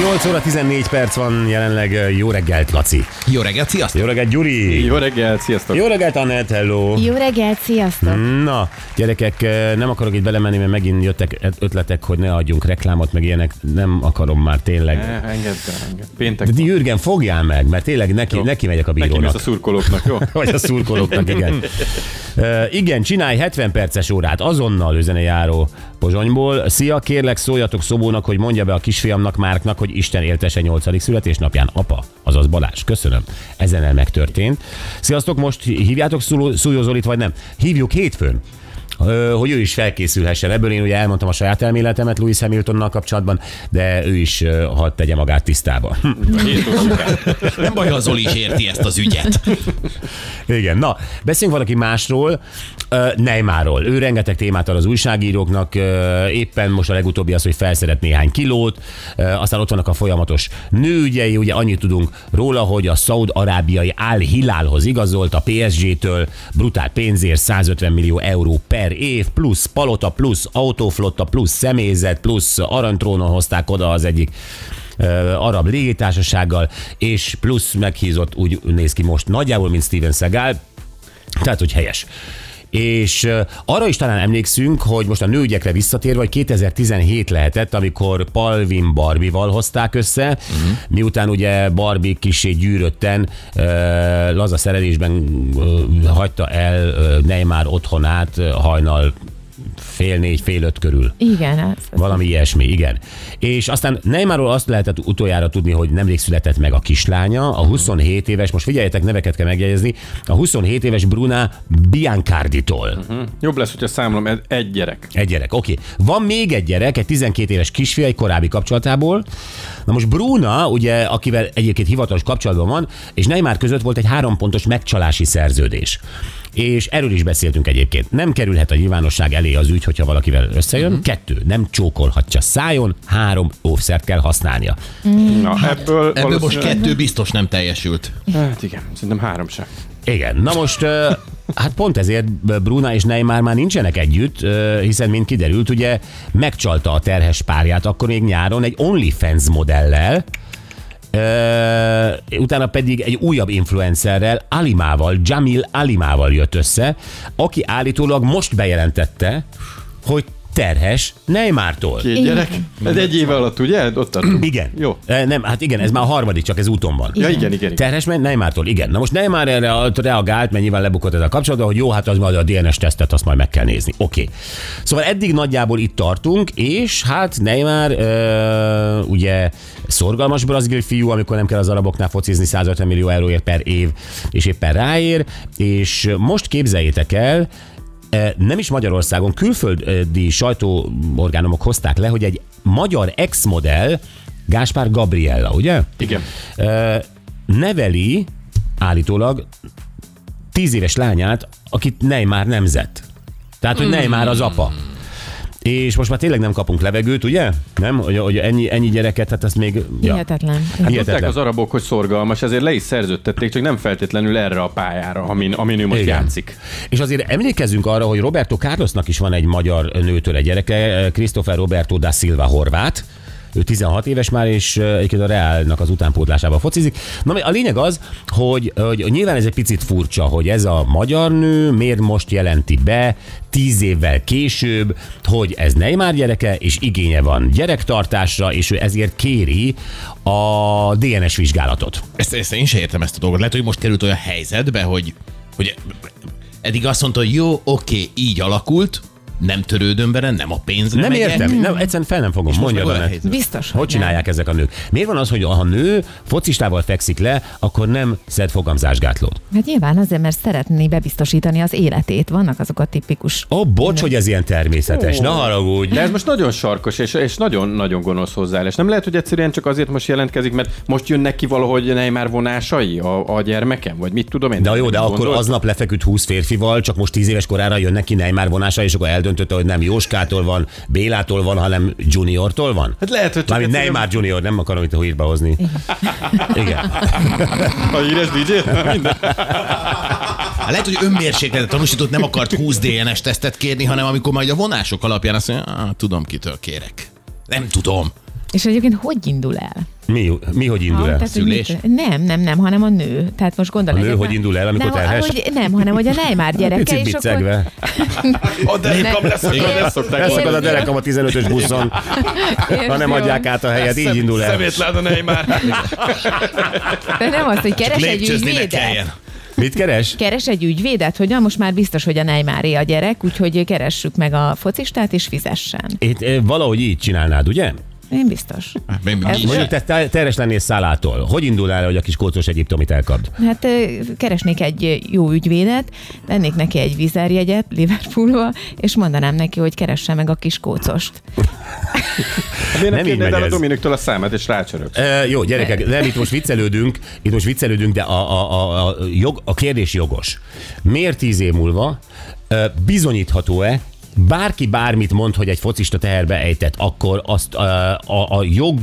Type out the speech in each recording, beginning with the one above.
8 óra 14 perc van jelenleg. Jó reggelt, Laci. Jó reggelt, sziasztok! Jó reggelt, Gyuri. Jó reggelt, sziasztok! Jó reggelt, Annett, hello. Jó reggelt, sziasztok! Na, gyerekek, nem akarok itt belemenni, mert megint jöttek ötletek, hogy ne adjunk reklámot, meg ilyenek. Nem akarom már tényleg. Eh, Engedd el, engedd. Péntek De. Jürgen, fogjál meg, mert tényleg neki, Jó. neki megyek a Neki bírónak. a szurkolóknak, jó? Vagy a szurkolóknak, igen. Uh, igen, csinálj 70 perces órát, azonnal üzene járó Pozsonyból. Szia, kérlek szóljatok Szobónak, hogy mondja be a kisfiamnak, Márknak, hogy Isten éltese 8. születésnapján. Apa, azaz Balázs, köszönöm. Ezen el megtörtént. Sziasztok, most hívjátok Szújó Zolit, vagy nem? Hívjuk hétfőn hogy ő is felkészülhessen. Ebből én ugye elmondtam a saját elméletemet Louis Hamiltonnal kapcsolatban, de ő is hadd tegye magát tisztába. Nem baj, ha Zoli is érti ezt az ügyet. Igen, na, beszéljünk valaki másról, Neymarról. Ő rengeteg témát ad az újságíróknak, éppen most a legutóbbi az, hogy felszedett néhány kilót, aztán ott vannak a folyamatos nőügyei, ugye annyit tudunk róla, hogy a szaud-arábiai Al Hilalhoz igazolt a PSG-től brutál pénzért 150 millió euró per év, plusz palota, plusz autóflotta, plusz személyzet, plusz aranytrónon hozták oda az egyik arab légitársasággal, és plusz meghízott úgy néz ki most nagyjából, mint Steven Seagal, tehát, hogy helyes. És arra is talán emlékszünk, hogy most a nőügyekre visszatérve, hogy 2017 lehetett, amikor Palvin Barbival hozták össze, uh-huh. miután ugye Barbie kisé gyűrötten, laza szerelésben hagyta el Neymar otthonát hajnal fél négy, fél öt körül. Igen, ez, Valami ilyesmi, igen. És aztán Neymarról azt lehetett utoljára tudni, hogy nemrég született meg a kislánya, a 27 éves, most figyeljetek, neveket kell megjegyezni, a 27 éves Bruna Biancarditól. Jobb lesz, hogyha számolom, ez egy gyerek. Egy gyerek, oké. Van még egy gyerek, egy 12 éves kisfia egy korábbi kapcsolatából. Na most Bruna, ugye, akivel egyébként hivatalos kapcsolatban van, és Neymar között volt egy három pontos megcsalási szerződés. És erről is beszéltünk egyébként. Nem kerülhet a nyilvánosság elé az ügy, hogyha valakivel összejön. Uh-huh. Kettő, nem csókolhatja szájon, három óvszert kell használnia. Na, ebből, Ebből most kettő biztos nem teljesült. Hát igen, szerintem három sem. Igen, na most, hát pont ezért Bruna és Neymar már nincsenek együtt, hiszen mint kiderült, ugye megcsalta a terhes párját akkor még nyáron egy OnlyFans modellel, utána pedig egy újabb influencerrel, Alimával, Jamil Alimával jött össze, aki állítólag most bejelentette, hogy terhes Neymartól. Két gyerek? Ez egy év alatt, ugye? Ott tartunk. Igen. Jó. Ö, Nem, hát igen, ez már a harmadik, csak ez úton van. Ja, igen, igen. igen. Terhes ment Neymartól, igen. Na most Neymar erre reagált, mert nyilván lebukott ez a kapcsolatban, hogy jó, hát az majd a DNS tesztet, azt majd meg kell nézni. Oké. Okay. Szóval eddig nagyjából itt tartunk, és hát Neymar ö, ugye szorgalmas brazil fiú, amikor nem kell az araboknál focizni 150 millió euróért per év, és éppen ráér, és most képzeljétek el, Eh, nem is Magyarországon, külföldi sajtóorgánumok hozták le, hogy egy magyar ex-modell, Gáspár Gabriella, ugye? Igen. Ö, neveli állítólag tíz éves lányát, akit Neymar nemzett. Tehát, hogy Neymar az apa. És most már tényleg nem kapunk levegőt, ugye? Nem? Hogy, hogy ennyi, ennyi gyereket, hát ezt még... Ja. hihetetlen. Hát tudták Hihetetlen. az arabok, hogy szorgalmas, ezért le is szerződtették, csak nem feltétlenül erre a pályára, amin, amin ő most Igen. játszik. És azért emlékezzünk arra, hogy Roberto Carlosnak is van egy magyar nőtől egy gyereke, Christopher Roberto da Silva horvát, ő 16 éves már, és egyébként a Reálnak az utánpótlásában focizik. Na, a lényeg az, hogy, hogy nyilván ez egy picit furcsa, hogy ez a magyar nő miért most jelenti be, tíz évvel később, hogy ez Neymar gyereke, és igénye van gyerektartásra, és ő ezért kéri a DNS vizsgálatot. Ezt, ezt én sem értem ezt a dolgot. Lehet, hogy most került olyan helyzetbe, hogy, hogy eddig azt mondta, hogy jó, oké, így alakult, nem törődöm vele, nem a pénzre Nem megyek. értem, nem, egyszerűen fel nem fogom, mondja helyzet. Biztos, Hogy csinálják ezek a nők? Miért van az, hogy ha a nő focistával fekszik le, akkor nem szed fogamzásgátlót? Hát nyilván azért, mert szeretné bebiztosítani az életét. Vannak azok a tipikus... Ó, oh, bocs, hogy ez ilyen természetes, ne haragudj. De ez most nagyon sarkos, és, és nagyon-nagyon gonosz hozzáállás. Nem lehet, hogy egyszerűen csak azért most jelentkezik, mert most jönnek ki valahogy Neymar vonásai a, a gyermekem, vagy mit tudom én. De jó, de akkor aznap lefeküdt 20 férfival, csak most 10 éves korára jönnek ki Neymar vonása, és akkor eldönti, eldöntötte, hogy nem Jóskától van, Bélától van, hanem Juniortól van? Hát lehet, hogy Mármint egyszerűen- Neymar Junior, nem akarom itt a hírba hozni. Igen. A híres DJ? Minden. Hát lehet, hogy önmérsékletet tanúsított nem akart 20 DNS tesztet kérni, hanem amikor majd a vonások alapján azt mondja, ah, tudom, kitől kérek. Nem tudom. És egyébként hogy indul el? Mi, mi hogy indul Ha, el? tehát, Szülés? mit- Nem, nem, nem, hanem a nő. Tehát most gondolj. A nő egyet- hogy indul el, amikor nem, terhes? Hogy, nem, hanem hogy a Neymar gyereke, Picit és akkor... biccegve. A derekam lesz, akkor ezt szokták Leszakad a derekam a 15-ös buszon, ha nem adják át a helyet, így indul el. Szemétlád a Neymar. De nem az, hogy keres egy ügyvédet. Mit keres? Keres egy ügyvédet, hogy most már biztos, hogy a Neymaré a gyerek, úgyhogy keressük meg a focistát, és fizessen. Itt eh, valahogy így csinálnád, ugye? Én biztos. Mondjuk te te- terhes lennél szálától. Hogy indul el, hogy a kis kócos egyiptomit elkapd? Hát keresnék egy jó ügyvédet, vennék neki egy vizerjegyet Liverpoolba, és mondanám neki, hogy keresse meg a kis kócost. Miért Nem nem így el a. Dominiktől a számát, és rácsörögsz? E, jó, gyerekek, nem itt most viccelődünk, itt most viccelődünk, de a, a, a, a, jog, a kérdés jogos. Miért tíz év múlva bizonyítható-e, bárki bármit mond, hogy egy focista teherbe ejtett, akkor azt a, a, a jog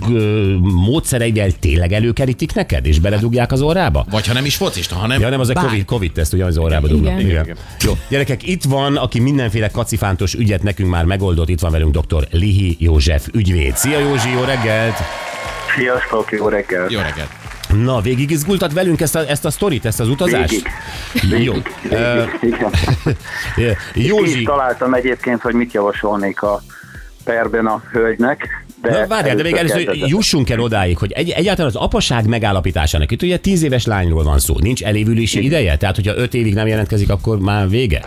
módszereivel tényleg előkerítik neked, és beledugják az orrába? Vagy ha nem is focista, hanem Ja, nem, az a bár- COVID, COVID teszt, ugye az orrába dugnak. Igen. Igen. Igen. Jó, gyerekek, itt van, aki mindenféle kacifántos ügyet nekünk már megoldott, itt van velünk dr. Lihi József ügyvéd. Szia Józsi, jó reggelt! Sziasztok, jó reggelt! Jó reggelt. Na, végig izgultat velünk ezt a, ezt a sztorit, ezt az utazást? Végig. Jó. Végig, is Józsi, találtam egyébként, hogy mit javasolnék a perben a hölgynek. De Na, várjál, de még először jussunk el odáig, hogy egy, egyáltalán az apaság megállapításának, itt ugye tíz éves lányról van szó, nincs elévülési ideje? Tehát, hogyha öt évig nem jelentkezik, akkor már vége?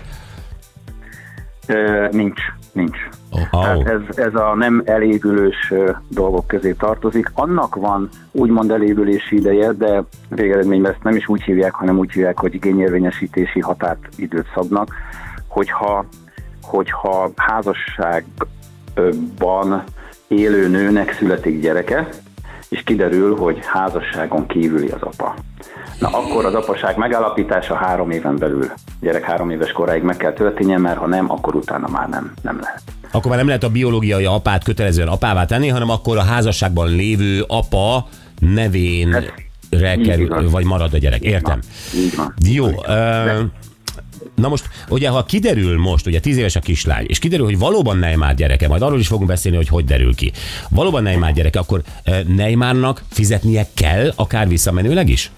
Ö, nincs, nincs. Oh. Hát ez, ez a nem elévülős dolgok közé tartozik. Annak van úgymond elévülési ideje, de végeredményben ezt nem is úgy hívják, hanem úgy hívják, hogy igényérvényesítési határt időt szabnak, hogyha, hogyha házasságban élő nőnek születik gyereke, és kiderül, hogy házasságon kívüli az apa. Na akkor az apaság megállapítása három éven belül, gyerek három éves koráig meg kell történnie, mert ha nem, akkor utána már nem, nem lehet. Akkor már nem lehet a biológiai apát kötelezően apává tenni, hanem akkor a házasságban lévő apa nevén így kerül, van. vagy marad a gyerek. Értem. Így van. Jó. Ö, na most, ugye, ha kiderül most, ugye 10 éves a kislány, és kiderül, hogy valóban Neymar gyereke, majd arról is fogunk beszélni, hogy hogy derül ki. Valóban Neymar gyereke, akkor Neymarnak fizetnie kell, akár visszamenőleg is?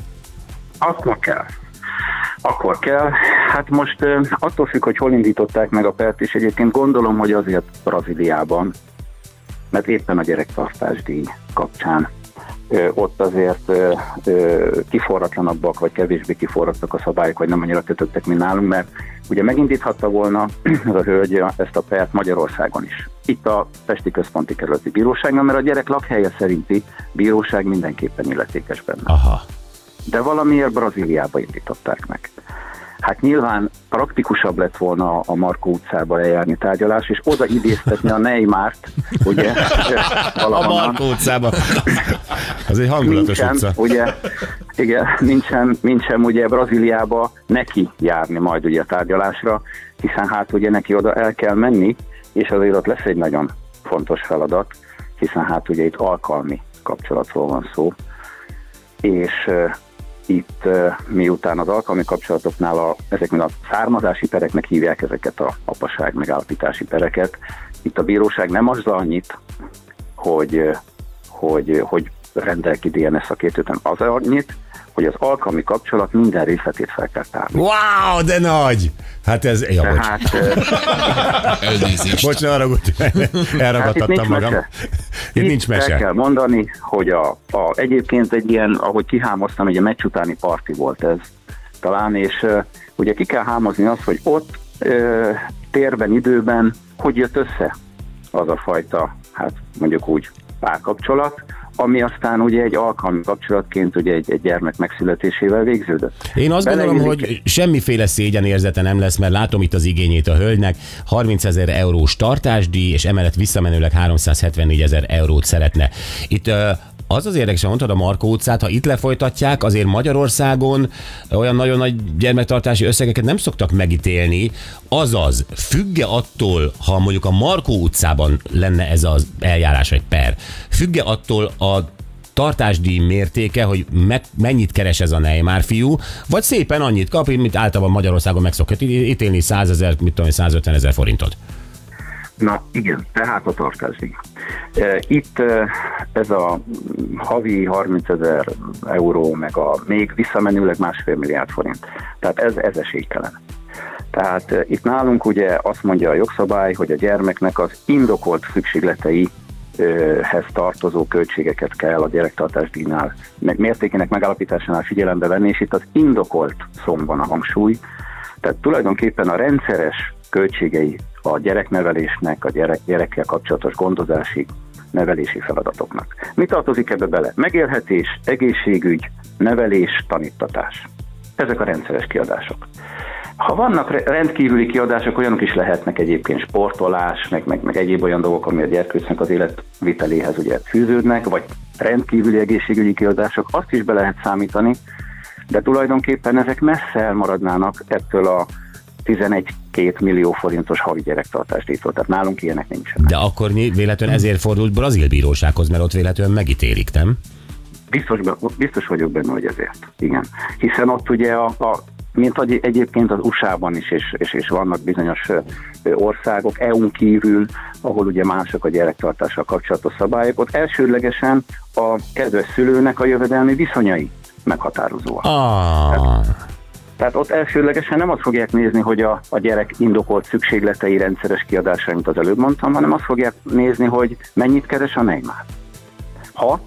Akkor kell. Akkor kell. Hát most attól függ, hogy hol indították meg a pert, és egyébként gondolom, hogy azért Brazíliában, mert éppen a gyerektartásdíj kapcsán ott azért kiforratlanabbak, vagy kevésbé kiforrattak a szabályok, vagy nem annyira kötöttek, mint nálunk, mert ugye megindíthatta volna ez a hölgy ezt a pert Magyarországon is. Itt a Pesti Központi Kerületi Bíróságnál, mert a gyerek lakhelye szerinti bíróság mindenképpen illetékes benne Aha. De valamiért Brazíliába indították meg. Hát nyilván praktikusabb lett volna a Markó utcába eljárni tárgyalás, és oda idéztetni a Neymárt, ugye, A valahonnan. Markó utcába. Az egy hangulatos Nincsen, utca. ugye, igen, nincsen, nincsen ugye Brazíliába neki járni majd ugye a tárgyalásra, hiszen hát ugye neki oda el kell menni, és azért ott lesz egy nagyon fontos feladat, hiszen hát ugye itt alkalmi kapcsolatról van szó, és itt miután az alkalmi kapcsolatoknál a, ezeknél a származási pereknek hívják ezeket a apaság megállapítási pereket, itt a bíróság nem azzal annyit, hogy, hogy, hogy rendel ki DNS szakértőt, hanem az annyit, hogy az alkalmi kapcsolat minden részletét fel kell tárni. Wow, de nagy! Hát ez, ja, bocs. Tehát Elnézést. Bocs, ne haragudj, Hát itt elragadtattam nincs magam. mese. Itt nincs El mese. kell mondani, hogy a, a, egyébként egy ilyen, ahogy kihámoztam, egy meccs utáni parti volt ez talán, és uh, ugye ki kell hámozni azt, hogy ott uh, térben, időben hogy jött össze az a fajta, hát mondjuk úgy párkapcsolat, ami aztán ugye egy alkalmi kapcsolatként ugye egy, egy gyermek megszületésével végződött. Én azt gondolom, Beleillik- hogy semmiféle szégyenérzete nem lesz, mert látom itt az igényét a hölgynek. 30 ezer eurós tartásdíj, és emellett visszamenőleg 374 ezer eurót szeretne. Itt az az érdekes, mondtad a Markó utcát, ha itt lefolytatják, azért Magyarországon olyan nagyon nagy gyermektartási összegeket nem szoktak megítélni. Azaz, függe attól, ha mondjuk a Markó utcában lenne ez az eljárás, egy per, függe attól a tartásdíj mértéke, hogy me- mennyit keres ez a Neymar fiú, vagy szépen annyit kap, mint általában Magyarországon meg szokott ítélni 100 ezer, mit tudom, én, 150 ezer forintot. Na igen, tehát a tartásdíj. E, Itt e, ez a havi 30 ezer euró, meg a még visszamenőleg másfél milliárd forint. Tehát ez, ez esélytelen. Tehát e, itt nálunk ugye azt mondja a jogszabály, hogy a gyermeknek az indokolt szükségletei tartozó költségeket kell a gyerektartásdíjnál mértékének megállapításánál figyelembe venni, és itt az indokolt szomban a hangsúly. Tehát tulajdonképpen a rendszeres költségei a gyereknevelésnek, a gyerek, gyerekkel kapcsolatos gondozási, nevelési feladatoknak. Mi tartozik ebbe bele? Megélhetés, egészségügy, nevelés, tanítatás. Ezek a rendszeres kiadások. Ha vannak re- rendkívüli kiadások, olyanok is lehetnek egyébként sportolás, meg, meg, meg egyéb olyan dolgok, ami a gyerkőcnek az életviteléhez ugye fűződnek, vagy rendkívüli egészségügyi kiadások, azt is be lehet számítani, de tulajdonképpen ezek messze elmaradnának ettől a 11-2 millió forintos havi gyerektartásdíjtól. Tehát nálunk ilyenek nincsenek. De akkor véletlenül ezért fordult brazil bírósághoz, mert ott véletlenül megítélik, nem? Biztos, biztos vagyok benne, hogy ezért. Igen. Hiszen ott ugye a, a mint egy, egyébként az USA-ban is, és, és, és vannak bizonyos országok, EU-n kívül, ahol ugye mások a gyerektartással kapcsolatos szabályok, ott elsődlegesen a kedves szülőnek a jövedelmi viszonyai meghatározóak. Ah, Tehát ott elsődlegesen nem azt fogják nézni, hogy a, a gyerek indokolt szükségletei rendszeres kiadásai, mint az előbb mondtam, hanem azt fogják nézni, hogy mennyit keres a Neymar. Ha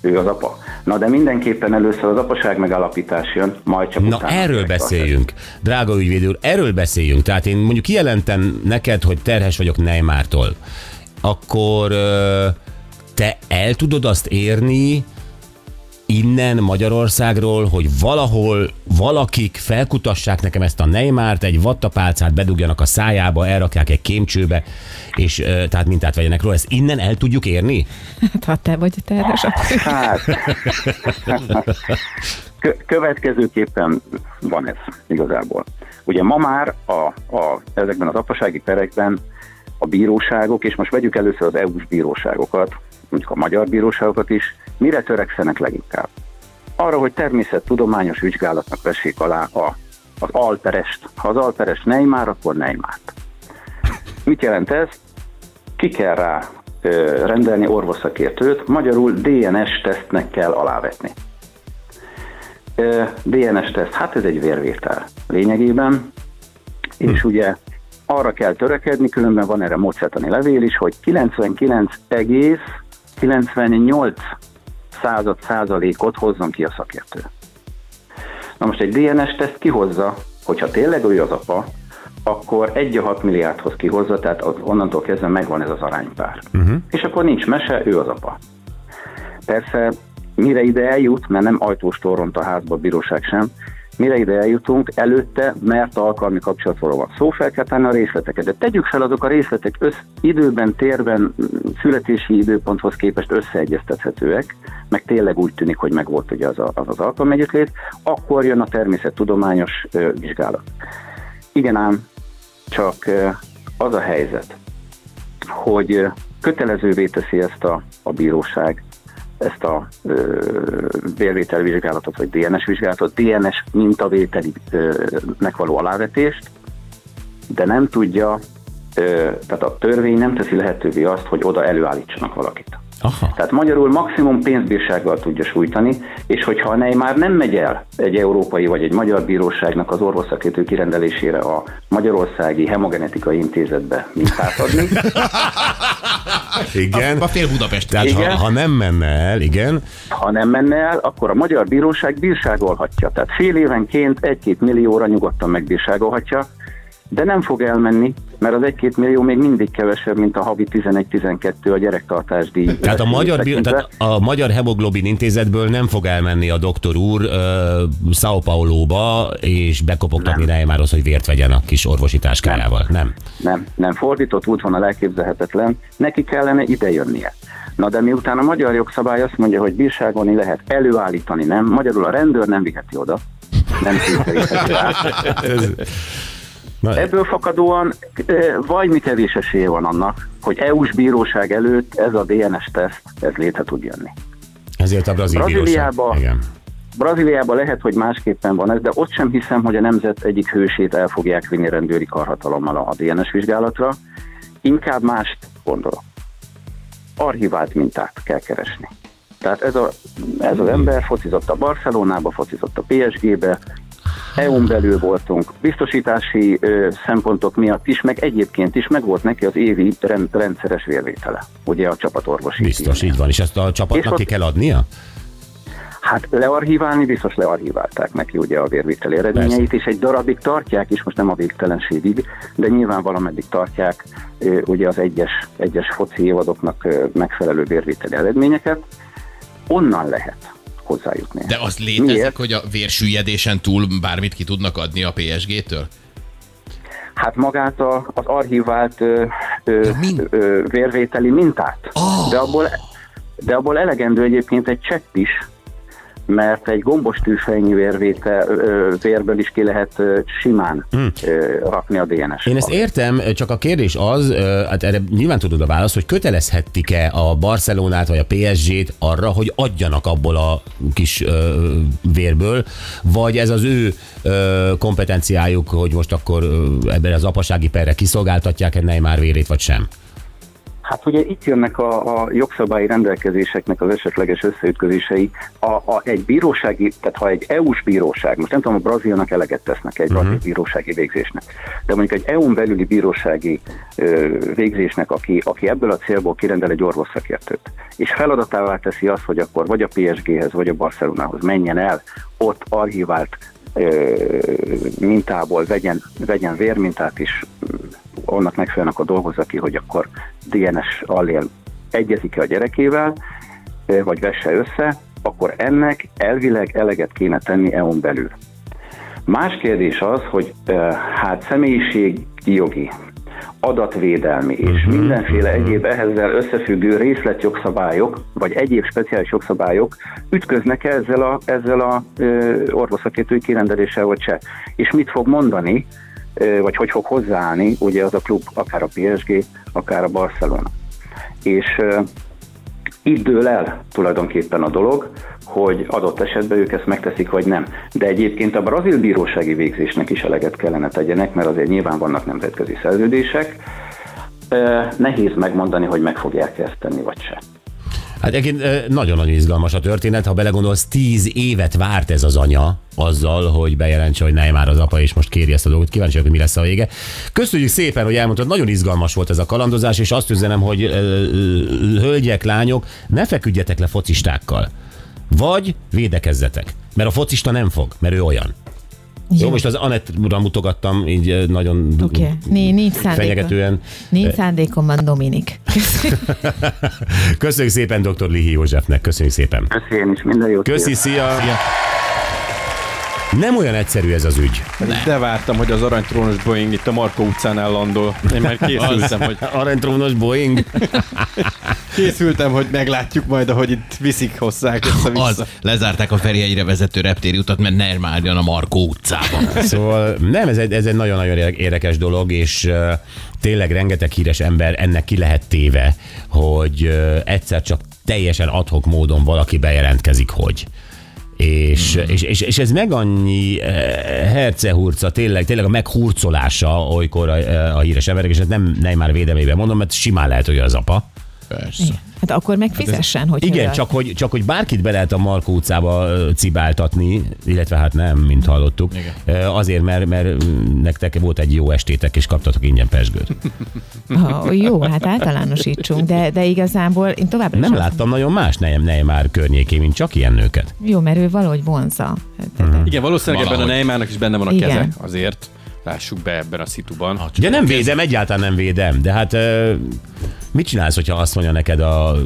ő az apa. Na de mindenképpen először az apaság megállapítás jön, majd csak na utána erről beszéljünk. Drága ügyvéd úr, erről beszéljünk. Tehát én mondjuk kijelentem neked, hogy terhes vagyok Neymártól. Akkor te el tudod azt érni, innen Magyarországról, hogy valahol valakik felkutassák nekem ezt a Neymárt, egy vattapálcát bedugjanak a szájába, elrakják egy kémcsőbe, és ö, tehát mintát vegyenek róla. Ezt innen el tudjuk érni? Hát ha te vagy a terhes, akkor Hát, Kö- következőképpen van ez igazából. Ugye ma már a, a, ezekben az apasági perekben a bíróságok, és most vegyük először az EU-s bíróságokat, mondjuk a magyar bíróságokat is, mire törekszenek leginkább? Arra, hogy természettudományos vizsgálatnak vessék alá a, az alperest. Ha az alperes Neymar, akkor Neymárt. Mit jelent ez? Ki kell rá ö, rendelni orvosszakértőt, magyarul DNS tesztnek kell alávetni. Ö, DNS teszt, hát ez egy vérvétel lényegében, és ugye arra kell törekedni, különben van erre módszertani levél is, hogy 99,98 század százalékot hozzon ki a szakértő. Na most egy DNS teszt kihozza, hogyha tényleg ő az apa, akkor 1 a 6 milliárdhoz kihozza, tehát az, onnantól kezdve megvan ez az aránypár. Uh-huh. És akkor nincs mese, ő az apa. Persze, mire ide eljut, mert nem ajtós torront a házba a bíróság sem, mire ide eljutunk, előtte, mert alkalmi kapcsolatról van szó, fel kell tenni a részleteket. De tegyük fel azok a részletek össz, időben, térben, születési időponthoz képest összeegyeztethetőek, meg tényleg úgy tűnik, hogy megvolt ugye az a, az, az alkalmi együttlét, akkor jön a természettudományos ö, vizsgálat. Igen ám, csak ö, az a helyzet, hogy kötelezővé teszi ezt a, a bíróság, ezt a ö, vérvételvizsgálatot, vagy DNS vizsgálatot, DNS mintavételinek való alávetést, de nem tudja, tehát a törvény nem teszi lehetővé azt, hogy oda előállítsanak valakit. Aha. Tehát magyarul maximum pénzbírsággal tudja sújtani, és hogyha a Neymar nem megy el egy európai vagy egy magyar bíróságnak az orvosszakértő kirendelésére a Magyarországi Hemogenetikai Intézetbe mintát adni, Igen. A fél Budapest. Tehát ha, Igen. ha nem menne el, igen, ha nem menne el, akkor a magyar bíróság bírságolhatja. Tehát fél évenként egy-két millióra nyugodtan megbírságolhatja, de nem fog elmenni, mert az egy-két millió még mindig kevesebb, mint a havi 11-12 a gyerektartásdíj. Tehát a magyar, tehát a magyar hemoglobin intézetből nem fog elmenni a doktor úr uh, Sao Paulo-ba, és bekopogtatni Neymarhoz, hogy vért vegyen a kis orvosi táskájával. Nem. Nem, nem fordított út van a elképzelhetetlen, neki kellene idejönnie. Na de miután a magyar jogszabály azt mondja, hogy bírságolni lehet, előállítani nem, magyarul a rendőr nem viheti oda, nem rá. Na, Ebből fakadóan vagy mi kevés esélye van annak, hogy EU-s bíróság előtt ez a DNS-teszt, ez létre tud jönni. ezért a brazil Brazíliába-. Igen. Brazíliában lehet, hogy másképpen van ez, de ott sem hiszem, hogy a nemzet egyik hősét el fogják vinni rendőri karhatalommal a DNS vizsgálatra. Inkább mást gondolok. Archivált mintát kell keresni. Tehát ez, a, ez az ember focizott a Barcelonába, focizott a PSG-be, EU-n belül voltunk, biztosítási ö, szempontok miatt is, meg egyébként is meg volt neki az évi rend, rendszeres vérvétele, ugye a csapatorvosi. Biztos, így van. És ezt a És csapatnak ki kell adnia? Hát learchiválni biztos learchiválták neki ugye a vérviteli eredményeit, és egy darabig tartják is, most nem a végtelenségig, de nyilván valameddig tartják ugye az egyes, egyes foci évadoknak megfelelő vérviteli eredményeket. Onnan lehet hozzájutni. De az létezik, Miért? hogy a vérsüllyedésen túl bármit ki tudnak adni a PSG-től? Hát magát a, az archivált ö, ö, min- ö, vérvételi mintát. Ah! De, abból, de abból elegendő egyébként egy csepp is, mert egy gombos tűfejnyi vérvétel, vérből is ki lehet simán ö, rakni a DNS-t. Én ezt értem, csak a kérdés az, hát erre nyilván tudod a választ, hogy kötelezhettik-e a Barcelonát vagy a PSG-t arra, hogy adjanak abból a kis vérből, vagy ez az ő kompetenciájuk, hogy most akkor ebben az apasági perre kiszolgáltatják Neymar vérét, vagy sem? Hát ugye itt jönnek a, a jogszabályi rendelkezéseknek az esetleges összeütközései. A, a, egy bírósági, tehát ha egy EU-s bíróság, most nem tudom, a brazilnak eleget tesznek egy brazil bírósági végzésnek, de mondjuk egy EU-n belüli bírósági ö, végzésnek, aki, aki ebből a célból kirendel egy orvosszakértőt, és feladatává teszi azt, hogy akkor vagy a PSG-hez, vagy a Barcelonához menjen el, ott archivált ö, mintából vegyen, vegyen vérmintát is, annak megfelelően akkor dolgozza ki, hogy akkor DNS allél egyezik-e a gyerekével, vagy vesse össze, akkor ennek elvileg eleget kéne tenni EU-n belül. Más kérdés az, hogy hát személyiségi jogi, adatvédelmi és mindenféle egyéb ehhezzel összefüggő részletjogszabályok, vagy egyéb speciális jogszabályok ütköznek ezzel a, ezzel a ö, orvoszakértői kirendeléssel, vagy se. És mit fog mondani, vagy hogy fog hozzáállni, ugye az a klub, akár a PSG, akár a Barcelona. És itt dől el tulajdonképpen a dolog, hogy adott esetben ők ezt megteszik, vagy nem. De egyébként a brazil bírósági végzésnek is eleget kellene tegyenek, mert azért nyilván vannak nemzetközi szerződések. Nehéz megmondani, hogy meg fogják ezt tenni, vagy se. Hát egyébként nagyon-nagyon izgalmas a történet, ha belegondolsz, tíz évet várt ez az anya azzal, hogy bejelentse, hogy Neymar az apa, és most kéri ezt a dolgot. Kíváncsi vagyok, hogy mi lesz a vége. Köszönjük szépen, hogy elmondtad, nagyon izgalmas volt ez a kalandozás, és azt üzenem, hogy hölgyek, lányok, ne feküdjetek le focistákkal. Vagy védekezzetek. Mert a focista nem fog, mert ő olyan. Jó, Jó most az Anettra mutogattam, így nagyon okay. nincs szándékom. fenyegetően. Nincs szándékom, van Dominik. Köszönjük szépen dr. Lihi Józsefnek, köszönjük szépen. Is, minden jót. Köszi, szia! Nem olyan egyszerű ez az ügy. De vártam, hogy az aranytrónos Boeing itt a Markó utcánál landol. Én már készültem, hogy, Aranytrónos Boeing. készültem, hogy meglátjuk majd, ahogy itt viszik hozzák össze-vissza. Az, lezárták a Ferihegyre vezető reptéri utat, mert Neymar jön a Markó utcában. Szóval nem, ez egy, ez egy nagyon-nagyon érdekes dolog, és uh, tényleg rengeteg híres ember ennek ki lehet téve, hogy uh, egyszer csak teljesen adhok módon valaki bejelentkezik, hogy és, Hmm. és, és, és, ez meg annyi eh, hercehurca, tényleg, tényleg a meghurcolása olykor a, a híres emberek, és ez nem Neymar védelmében mondom, mert simán lehet, hogy az apa. Persze. Hát akkor meg fizessen, hogy Igen, csak hogy, csak hogy bárkit be lehet a Markó utcába cibáltatni, illetve hát nem, mint hallottuk. Igen. Azért, mert, mert nektek volt egy jó estétek, és kaptatok ingyen pesgőt. Ha, jó, hát általánosítsunk, de, de igazából én továbbra Nem láttam nagyon más nem már környékén, mint csak ilyen nőket. Jó, mert ő valahogy vonza. Mhm. Igen, valószínűleg ebben a Valahogy. Neymarnak is benne van a Igen. keze azért, Lássuk be ebben a szituban. Ugye nem védem, egyáltalán nem védem, de hát mit csinálsz, hogyha azt mondja neked a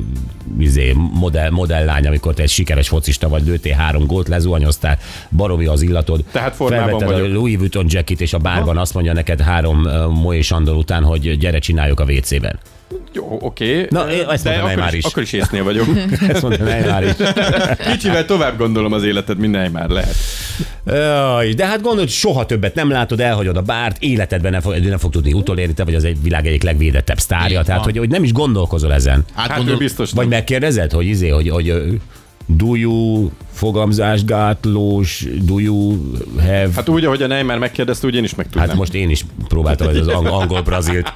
izé, modell, modelllány, amikor te egy sikeres focista vagy, lőttél három gólt, lezuhanyoztál, baromi az illatod. Tehát formában felvetted vagyok. a Louis Vuitton jacket, és a bárban azt mondja neked három uh, Moé Sandor után, hogy gyere csináljuk a WC-ben. Jó, oké. Na, én ezt akkor Neymar is. Akkor is észnél vagyok. Ezt mondta Neymar is. Kicsivel tovább gondolom az életed, mint Neymar lehet. Jaj, de hát gondolod, soha többet nem látod, elhagyod a bárt, életedben nem fog, nem fog tudni utolérni, te vagy az egy világ egyik legvédettebb sztárja, Így tehát hogy, hogy nem is gondolkozol ezen. Hát ő Átgondol, biztos Vagy nem. megkérdezed, hogy izé, hogy, hogy do you fogamzásgátlós, do you have... Hát úgy, ahogy a Neymar megkérdezte, úgy én is meg tudnám. Hát most én is próbáltam ez az ang- angol-brazilt.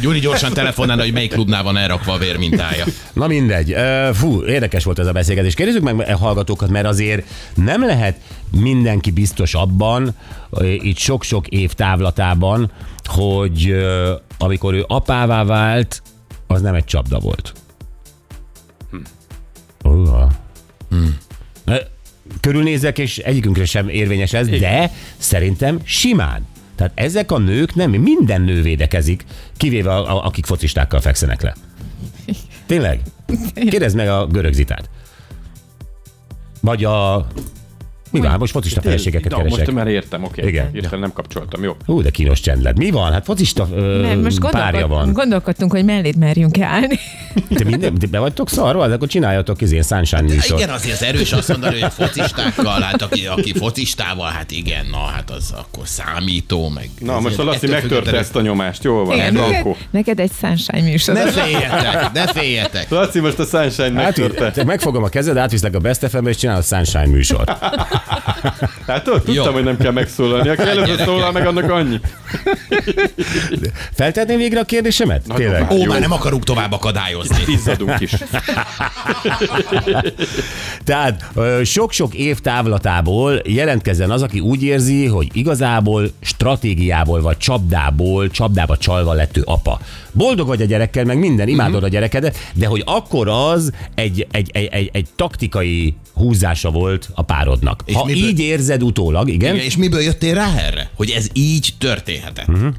Gyuri gyorsan telefonál, hogy melyik klubnál van elrakva a vérmintája. Na mindegy. Fú, érdekes volt ez a beszélgetés. Kérdezzük meg a hallgatókat, mert azért nem lehet mindenki biztos abban, itt sok-sok év távlatában, hogy amikor ő apává vált, az nem egy csapda volt. Hm. Uh. Hmm. Körülnézek, és egyikünkre sem érvényes ez, de szerintem simán. Tehát ezek a nők nem, minden nő védekezik, kivéve a, a, akik focistákkal fekszenek le. Tényleg? Kérdezd meg a görög zitát. Vagy a... Mi van? Most focista feleségeket Na, keresek. most már értem, oké. Igen. Hirtelen nem kapcsoltam, jó. Hú, de kínos csend lett. Mi van? Hát focista ö, Nem, most párja van. gondolkodtunk, hogy melléd merjünk állni. Te, minden, te be vagytok szarva? De akkor csináljatok izén Sunshine műsor. Igen, azért az erős azt mondani, hogy a focistákkal, hát aki, aki focistával, hát igen, na hát az akkor számító, meg... Na, most a Laci megtörte ezt a nyomást, jól van, Igen, neked, neked egy sunshine műsor. Ne féljetek, ne féljetek. Laci most a Sunshine Hát, megtörte. te megfogom a kezed, átviszlek a Best FM-be, és csinálod Sunshine műsort. Hát tudod, tudtam, Jó. hogy nem kell megszólalni. Aki először szólal meg, annak annyi. Feltetném végre a kérdésemet? Nagyon Tényleg? Ó, Jó. már nem akarunk tovább akadályozni. Izzadunk is. Tehát ö, sok-sok év távlatából jelentkezzen az, aki úgy érzi, hogy igazából stratégiából vagy csapdából, csapdába csalva lett ő apa. Boldog vagy a gyerekkel, meg minden, imádod a gyerekedet, de hogy akkor az egy, egy, egy, egy, egy taktikai húzása volt a párodnak. És ha miből- így érzed utólag, igen, Igen, és miből jöttél rá erre? Hogy ez így történhetett. Uh-huh.